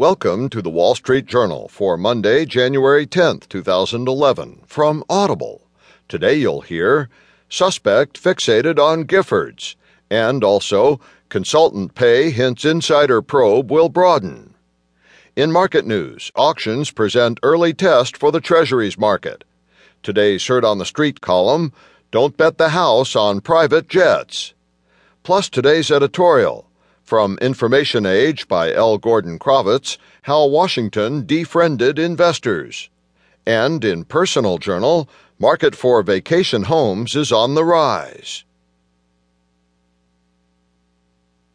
Welcome to the Wall Street Journal for Monday, January 10th, 2011, from Audible. Today you'll hear Suspect Fixated on Giffords, and also Consultant Pay hints insider probe will broaden. In market news, auctions present early test for the Treasuries market. Today's Heard on the Street column Don't Bet the House on Private Jets. Plus today's editorial from Information Age by L. Gordon Crovitz How Washington Defriended Investors. And in Personal Journal, Market for Vacation Homes is on the rise.